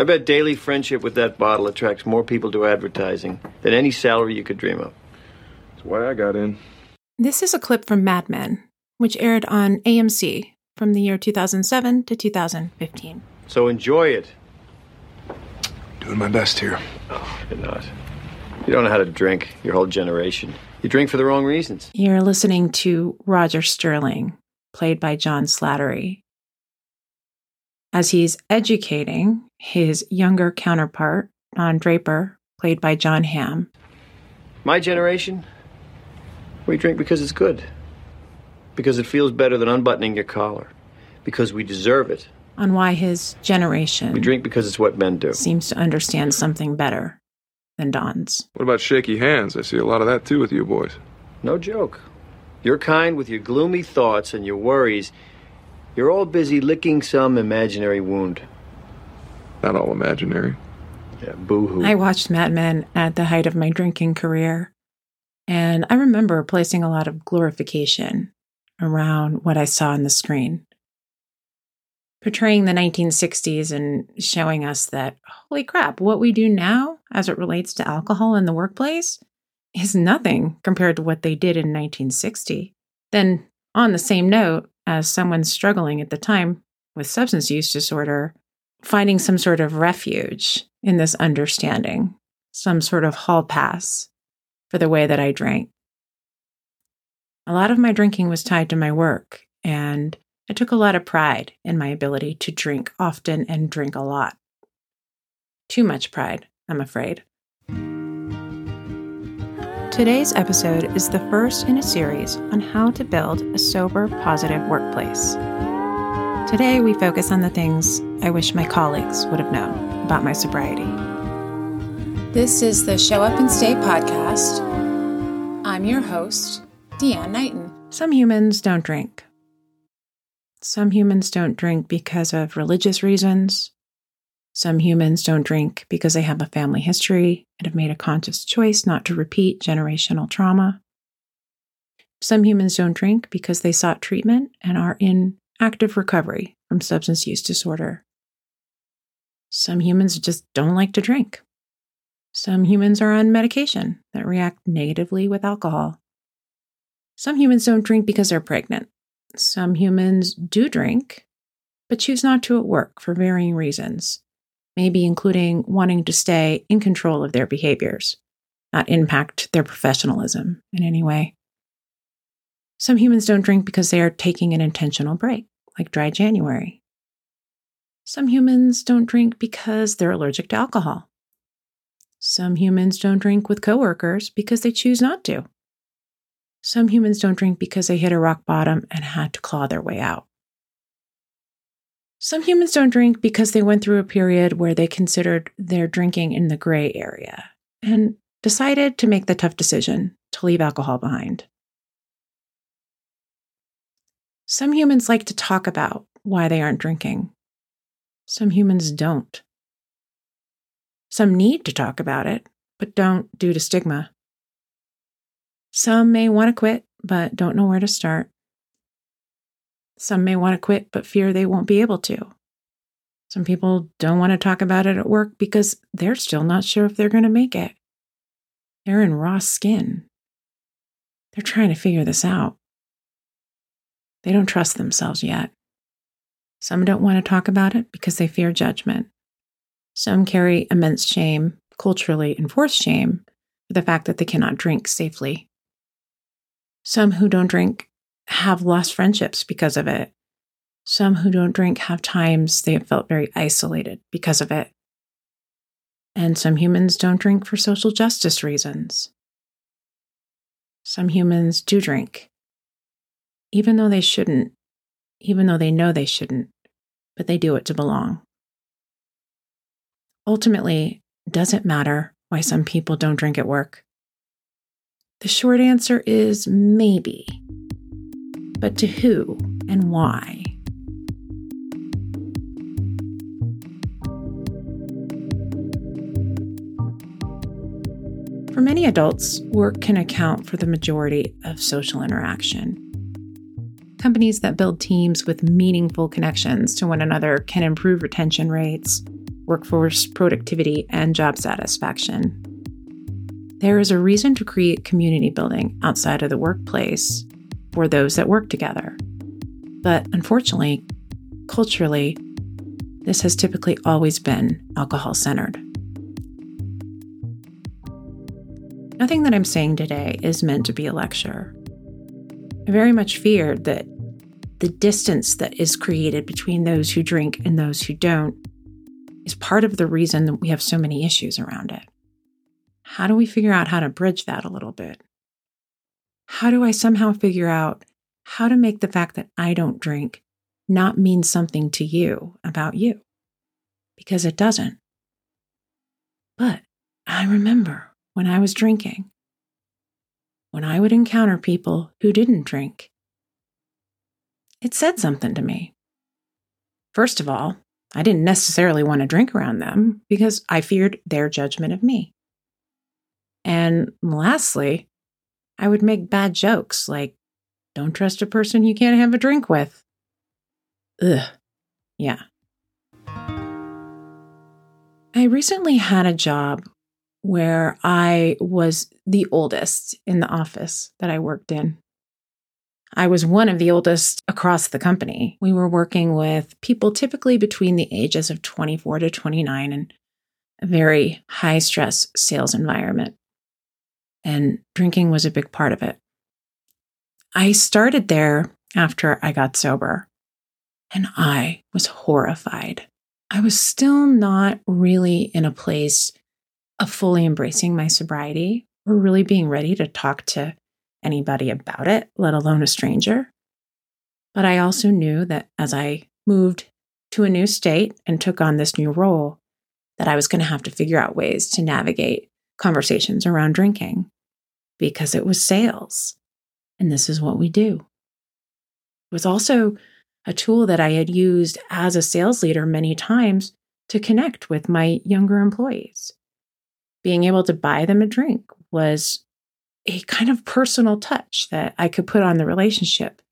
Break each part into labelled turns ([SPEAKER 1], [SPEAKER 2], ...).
[SPEAKER 1] I bet daily friendship with that bottle attracts more people to advertising than any salary you could dream of.
[SPEAKER 2] That's why I got in.
[SPEAKER 3] This is a clip from Mad Men, which aired on AMC from the year 2007 to 2015.
[SPEAKER 1] So enjoy it.
[SPEAKER 2] Doing my best here.
[SPEAKER 1] Oh, you're not. You don't know how to drink, your whole generation. You drink for the wrong reasons.
[SPEAKER 3] You're listening to Roger Sterling, played by John Slattery, as he's educating his younger counterpart, Don Draper, played by Jon Hamm.
[SPEAKER 1] My generation, we drink because it's good. Because it feels better than unbuttoning your collar. Because we deserve it.
[SPEAKER 3] On why his generation
[SPEAKER 1] We drink because it's what men do.
[SPEAKER 3] seems to understand something better than Don's.
[SPEAKER 2] What about shaky hands? I see a lot of that too with you boys.
[SPEAKER 1] No joke. Your kind with your gloomy thoughts and your worries, you're all busy licking some imaginary wound.
[SPEAKER 2] Not all imaginary.
[SPEAKER 1] Yeah, boo hoo.
[SPEAKER 3] I watched Mad Men at the height of my drinking career, and I remember placing a lot of glorification around what I saw on the screen. Portraying the 1960s and showing us that, holy crap, what we do now as it relates to alcohol in the workplace is nothing compared to what they did in 1960. Then, on the same note, as someone struggling at the time with substance use disorder, finding some sort of refuge in this understanding, some sort of hall pass for the way that I drank. A lot of my drinking was tied to my work, and I took a lot of pride in my ability to drink often and drink a lot. Too much pride, I'm afraid. Today's episode is the first in a series on how to build a sober, positive workplace. Today, we focus on the things I wish my colleagues would have known about my sobriety. This is the Show Up and Stay podcast. I'm your host, DeAnn Knighton. Some humans don't drink. Some humans don't drink because of religious reasons. Some humans don't drink because they have a family history and have made a conscious choice not to repeat generational trauma. Some humans don't drink because they sought treatment and are in active recovery from substance use disorder. Some humans just don't like to drink. Some humans are on medication that react negatively with alcohol. Some humans don't drink because they're pregnant. Some humans do drink, but choose not to at work for varying reasons, maybe including wanting to stay in control of their behaviors, not impact their professionalism in any way. Some humans don't drink because they are taking an intentional break, like dry January. Some humans don't drink because they're allergic to alcohol. Some humans don't drink with coworkers because they choose not to. Some humans don't drink because they hit a rock bottom and had to claw their way out. Some humans don't drink because they went through a period where they considered their drinking in the gray area and decided to make the tough decision to leave alcohol behind. Some humans like to talk about why they aren't drinking. Some humans don't. Some need to talk about it, but don't due to stigma. Some may want to quit, but don't know where to start. Some may want to quit, but fear they won't be able to. Some people don't want to talk about it at work because they're still not sure if they're going to make it. They're in raw skin. They're trying to figure this out. They don't trust themselves yet. Some don't want to talk about it because they fear judgment. Some carry immense shame, culturally enforced shame, for the fact that they cannot drink safely. Some who don't drink have lost friendships because of it. Some who don't drink have times they have felt very isolated because of it. And some humans don't drink for social justice reasons. Some humans do drink, even though they shouldn't, even though they know they shouldn't, but they do it to belong. Ultimately, does it matter why some people don't drink at work? The short answer is maybe. But to who and why? For many adults, work can account for the majority of social interaction. Companies that build teams with meaningful connections to one another can improve retention rates, workforce productivity, and job satisfaction. There is a reason to create community building outside of the workplace for those that work together. But unfortunately, culturally, this has typically always been alcohol centered. Nothing that I'm saying today is meant to be a lecture. Very much feared that the distance that is created between those who drink and those who don't is part of the reason that we have so many issues around it. How do we figure out how to bridge that a little bit? How do I somehow figure out how to make the fact that I don't drink not mean something to you about you? Because it doesn't. But I remember when I was drinking, when I would encounter people who didn't drink, it said something to me. First of all, I didn't necessarily want to drink around them because I feared their judgment of me. And lastly, I would make bad jokes like, don't trust a person you can't have a drink with. Ugh. Yeah. I recently had a job where I was the oldest in the office that I worked in. I was one of the oldest across the company. We were working with people typically between the ages of 24 to 29 in a very high stress sales environment. And drinking was a big part of it. I started there after I got sober, and I was horrified. I was still not really in a place of fully embracing my sobriety or really being ready to talk to anybody about it, let alone a stranger. But I also knew that as I moved to a new state and took on this new role, that I was going to have to figure out ways to navigate conversations around drinking because it was sales. And this is what we do. It was also a tool that I had used as a sales leader many times to connect with my younger employees. Being able to buy them a drink was a kind of personal touch that I could put on the relationship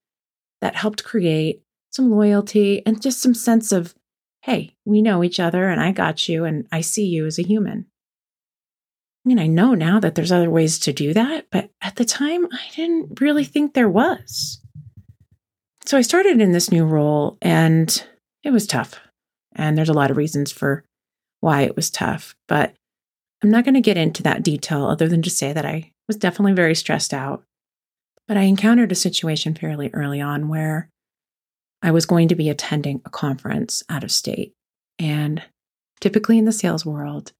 [SPEAKER 3] that helped create some loyalty and just some sense of, hey, we know each other and I got you and I see you as a human. I mean, I know now that there's other ways to do that, but at the time, I didn't really think there was. So I started in this new role and it was tough. And there's a lot of reasons for why it was tough, but I'm not going to get into that detail other than to say that I was definitely very stressed out. But I encountered a situation fairly early on where I was going to be attending a conference out of state. And typically in the sales world,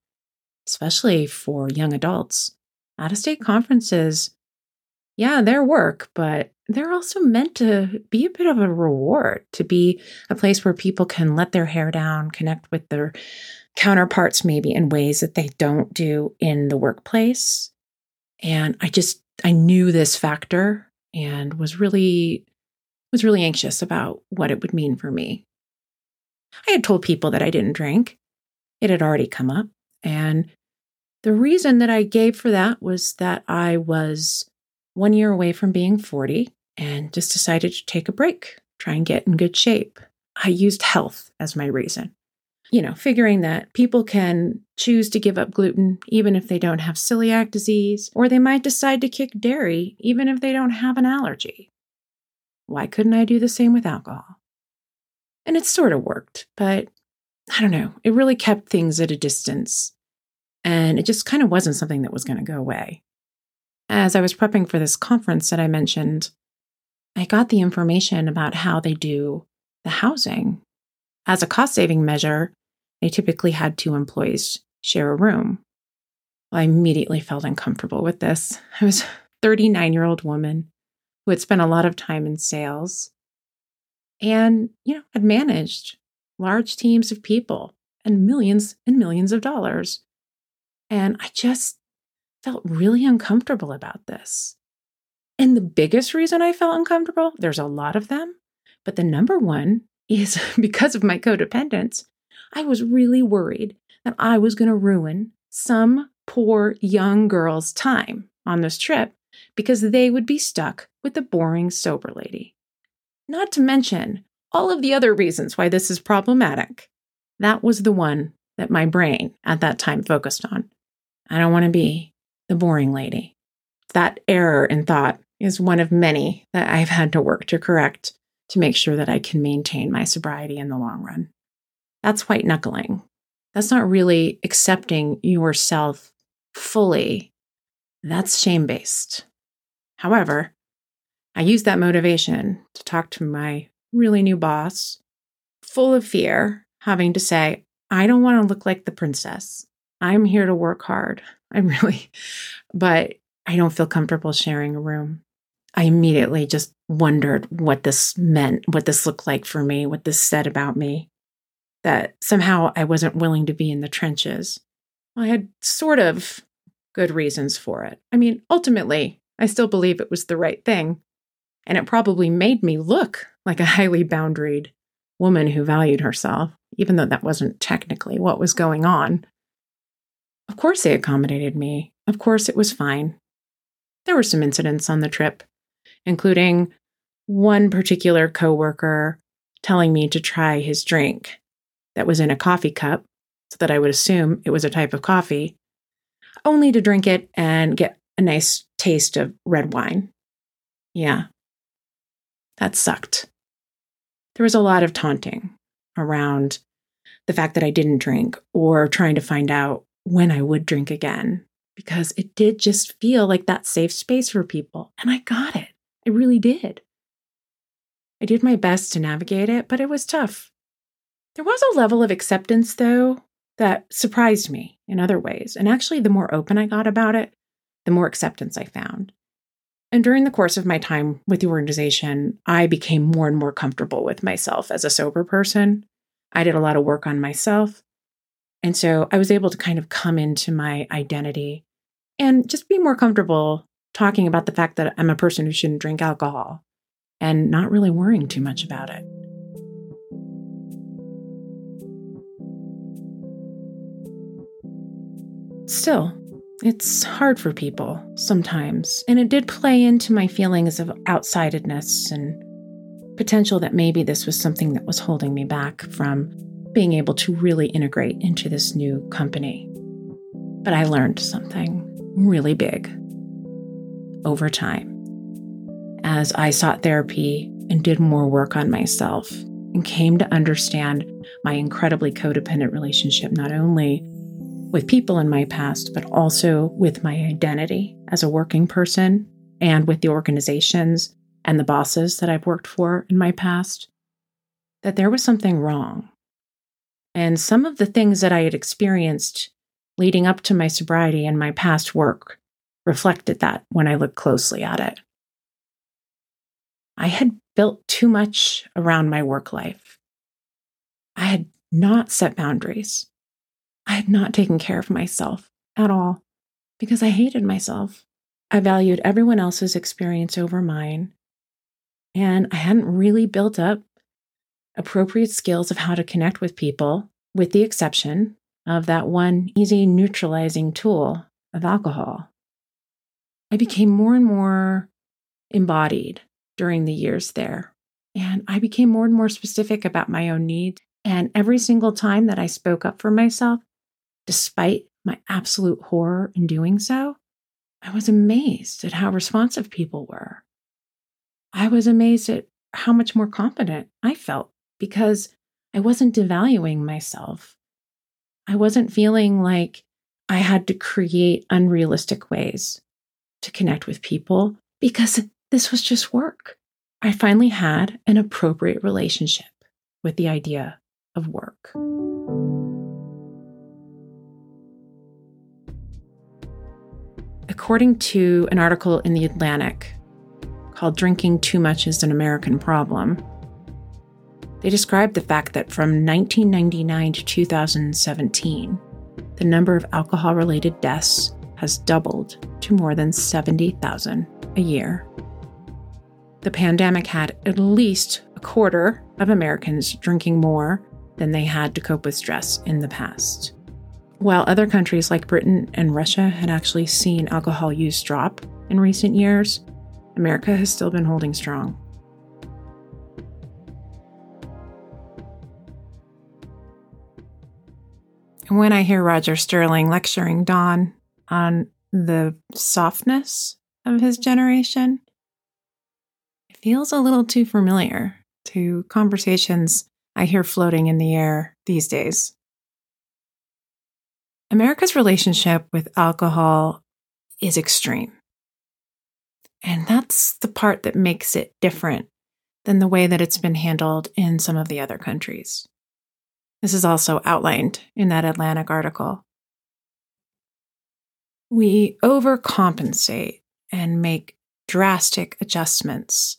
[SPEAKER 3] especially for young adults, out of state conferences, yeah, they're work, but they're also meant to be a bit of a reward, to be a place where people can let their hair down, connect with their counterparts maybe in ways that they don't do in the workplace. And I just I knew this factor and was really was really anxious about what it would mean for me. I had told people that I didn't drink. It had already come up. And the reason that I gave for that was that I was one year away from being 40 and just decided to take a break, try and get in good shape. I used health as my reason you know, figuring that people can choose to give up gluten even if they don't have celiac disease, or they might decide to kick dairy even if they don't have an allergy. Why couldn't I do the same with alcohol? And it sort of worked, but I don't know, it really kept things at a distance. And it just kind of wasn't something that was going to go away. As I was prepping for this conference that I mentioned, I got the information about how they do the housing. As a cost saving measure, they typically had two employees share a room. I immediately felt uncomfortable with this. I was a 39 year old woman who had spent a lot of time in sales and, you know, had managed large teams of people and millions and millions of dollars. And I just felt really uncomfortable about this. And the biggest reason I felt uncomfortable, there's a lot of them, but the number one is because of my codependence. I was really worried that I was going to ruin some poor young girl's time on this trip because they would be stuck with the boring sober lady. Not to mention all of the other reasons why this is problematic. That was the one that my brain at that time focused on. I don't want to be the boring lady. That error in thought is one of many that I've had to work to correct to make sure that I can maintain my sobriety in the long run. That's white knuckling. That's not really accepting yourself fully. That's shame based. However, I used that motivation to talk to my really new boss, full of fear, having to say, I don't want to look like the princess. I'm here to work hard. I'm really, but I don't feel comfortable sharing a room. I immediately just wondered what this meant, what this looked like for me, what this said about me, that somehow I wasn't willing to be in the trenches. I had sort of good reasons for it. I mean, ultimately, I still believe it was the right thing, and it probably made me look like a highly boundaried woman who valued herself, even though that wasn't technically what was going on. Of course, they accommodated me. Of course, it was fine. There were some incidents on the trip, including one particular coworker telling me to try his drink that was in a coffee cup so that I would assume it was a type of coffee, only to drink it and get a nice taste of red wine. Yeah, that sucked. There was a lot of taunting around the fact that I didn't drink or trying to find out when I would drink again because it did just feel like that safe space for people. And I got it. I really did. I did my best to navigate it, but it was tough. There was a level of acceptance, though, that surprised me in other ways. And actually, the more open I got about it, the more acceptance I found. And during the course of my time with the organization, I became more and more comfortable with myself as a sober person. I did a lot of work on myself. And so I was able to kind of come into my identity and just be more comfortable talking about the fact that I'm a person who shouldn't drink alcohol and not really worrying too much about it. Still, it's hard for people sometimes, and it did play into my feelings of outsidedness and potential that maybe this was something that was holding me back from being able to really integrate into this new company. But I learned something really big over time as I sought therapy and did more work on myself and came to understand my incredibly codependent relationship, not only with people in my past, but also with my identity as a working person and with the organizations and the bosses that I've worked for in my past, that there was something wrong. And some of the things that I had experienced leading up to my sobriety and my past work reflected that when I looked closely at it. I had built too much around my work life. I had not set boundaries. I had not taken care of myself at all because I hated myself. I valued everyone else's experience over mine. And I hadn't really built up appropriate skills of how to connect with people, with the exception of that one easy neutralizing tool of alcohol. I became more and more embodied during the years there. And I became more and more specific about my own needs. And every single time that I spoke up for myself, despite my absolute horror in doing so, I was amazed at how responsive people were. I was amazed at how much more confident I felt because I wasn't devaluing myself. I wasn't feeling like I had to create unrealistic ways to connect with people because this was just work. I finally had an appropriate relationship with the idea of work. According to an article in The Atlantic called Drinking Too Much is an American Problem, they described the fact that from 1999 to 2017, the number of alcohol related deaths has doubled to more than 70,000 a year. The pandemic had at least a quarter of Americans drinking more than they had to cope with stress in the past. While other countries like Britain and Russia had actually seen alcohol use drop in recent years, America has still been holding strong. And when I hear Roger Sterling lecturing Don on the softness of his generation, it feels a little too familiar to conversations I hear floating in the air these days. America's relationship with alcohol is extreme. And that's the part that makes it different than the way that it's been handled in some of the other countries. This is also outlined in that Atlantic article. We overcompensate and make drastic adjustments.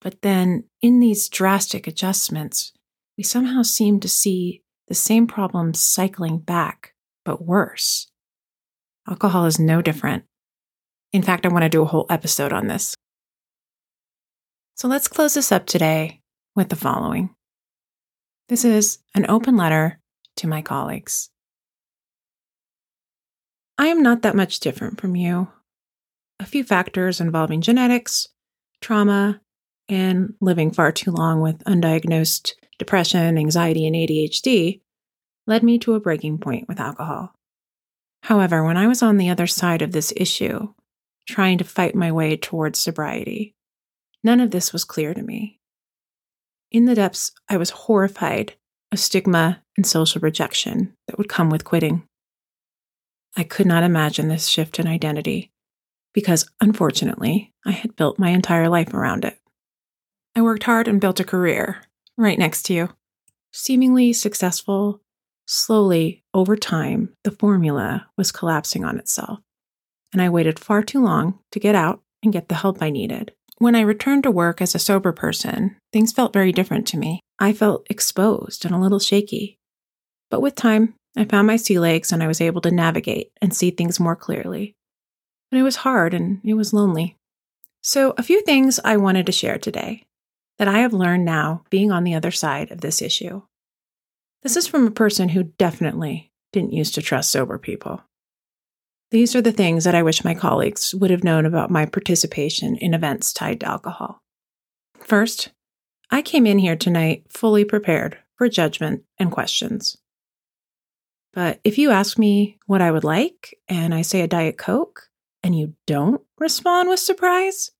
[SPEAKER 3] But then, in these drastic adjustments, we somehow seem to see the same problems cycling back, but worse. Alcohol is no different. In fact, I want to do a whole episode on this. So let's close this up today with the following this is an open letter to my colleagues. I am not that much different from you. A few factors involving genetics, trauma, and living far too long with undiagnosed depression, anxiety, and ADHD led me to a breaking point with alcohol. However, when I was on the other side of this issue, trying to fight my way towards sobriety, none of this was clear to me. In the depths, I was horrified of stigma and social rejection that would come with quitting. I could not imagine this shift in identity because, unfortunately, I had built my entire life around it. I worked hard and built a career right next to you, seemingly successful. Slowly, over time, the formula was collapsing on itself, and I waited far too long to get out and get the help I needed. When I returned to work as a sober person, things felt very different to me. I felt exposed and a little shaky. But with time, I found my sea legs and I was able to navigate and see things more clearly. But it was hard and it was lonely. So, a few things I wanted to share today that I have learned now being on the other side of this issue. This is from a person who definitely didn't used to trust sober people. These are the things that I wish my colleagues would have known about my participation in events tied to alcohol. First, I came in here tonight fully prepared for judgment and questions. But if you ask me what I would like and I say a Diet Coke and you don't respond with surprise,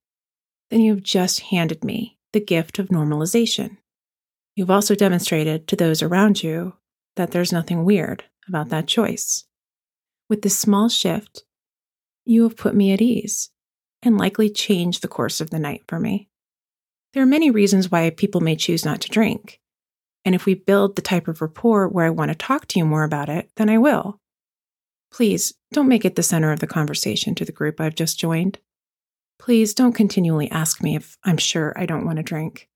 [SPEAKER 3] then you've just handed me the gift of normalization. You've also demonstrated to those around you that there's nothing weird about that choice. With this small shift, you have put me at ease and likely changed the course of the night for me. There are many reasons why people may choose not to drink. And if we build the type of rapport where I want to talk to you more about it, then I will. Please don't make it the center of the conversation to the group I've just joined. Please don't continually ask me if I'm sure I don't want to drink.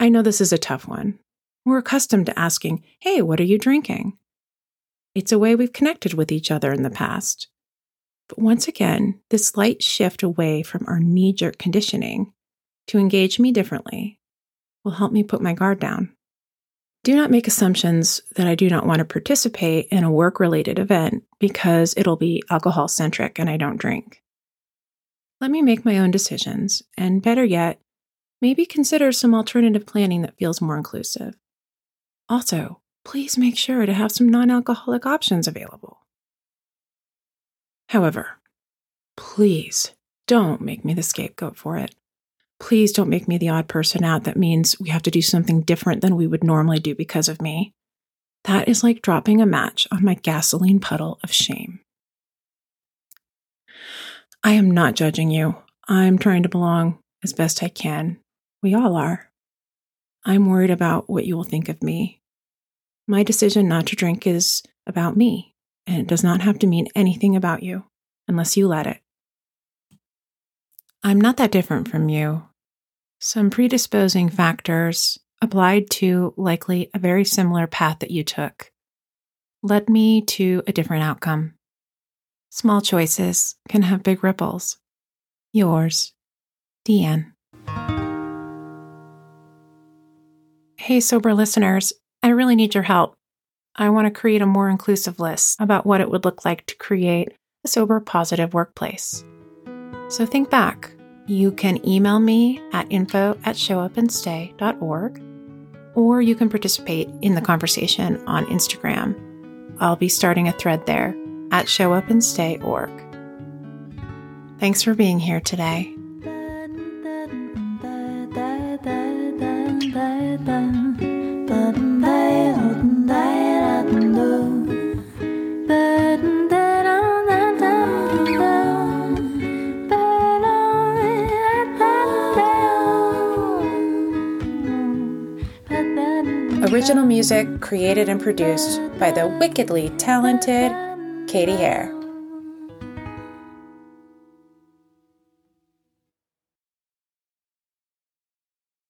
[SPEAKER 3] I know this is a tough one. We're accustomed to asking, Hey, what are you drinking? It's a way we've connected with each other in the past. But once again, this slight shift away from our knee jerk conditioning to engage me differently will help me put my guard down. Do not make assumptions that I do not want to participate in a work related event because it'll be alcohol centric and I don't drink. Let me make my own decisions, and better yet, maybe consider some alternative planning that feels more inclusive. Also, please make sure to have some non alcoholic options available. However, please don't make me the scapegoat for it. Please don't make me the odd person out that means we have to do something different than we would normally do because of me. That is like dropping a match on my gasoline puddle of shame. I am not judging you. I'm trying to belong as best I can. We all are. I'm worried about what you will think of me my decision not to drink is about me, and it does not have to mean anything about you unless you let it. I'm not that different from you. Some predisposing factors applied to likely a very similar path that you took led me to a different outcome. Small choices can have big ripples. Yours, DeAnn. Hey, sober listeners, I really need your help. I want to create a more inclusive list about what it would look like to create a sober, positive workplace. So think back. You can email me at info at showupandstay.org, or you can participate in the conversation on Instagram. I'll be starting a thread there at showupandstay.org. Thanks for being here today. Original music created and produced by the wickedly talented Katie Hare.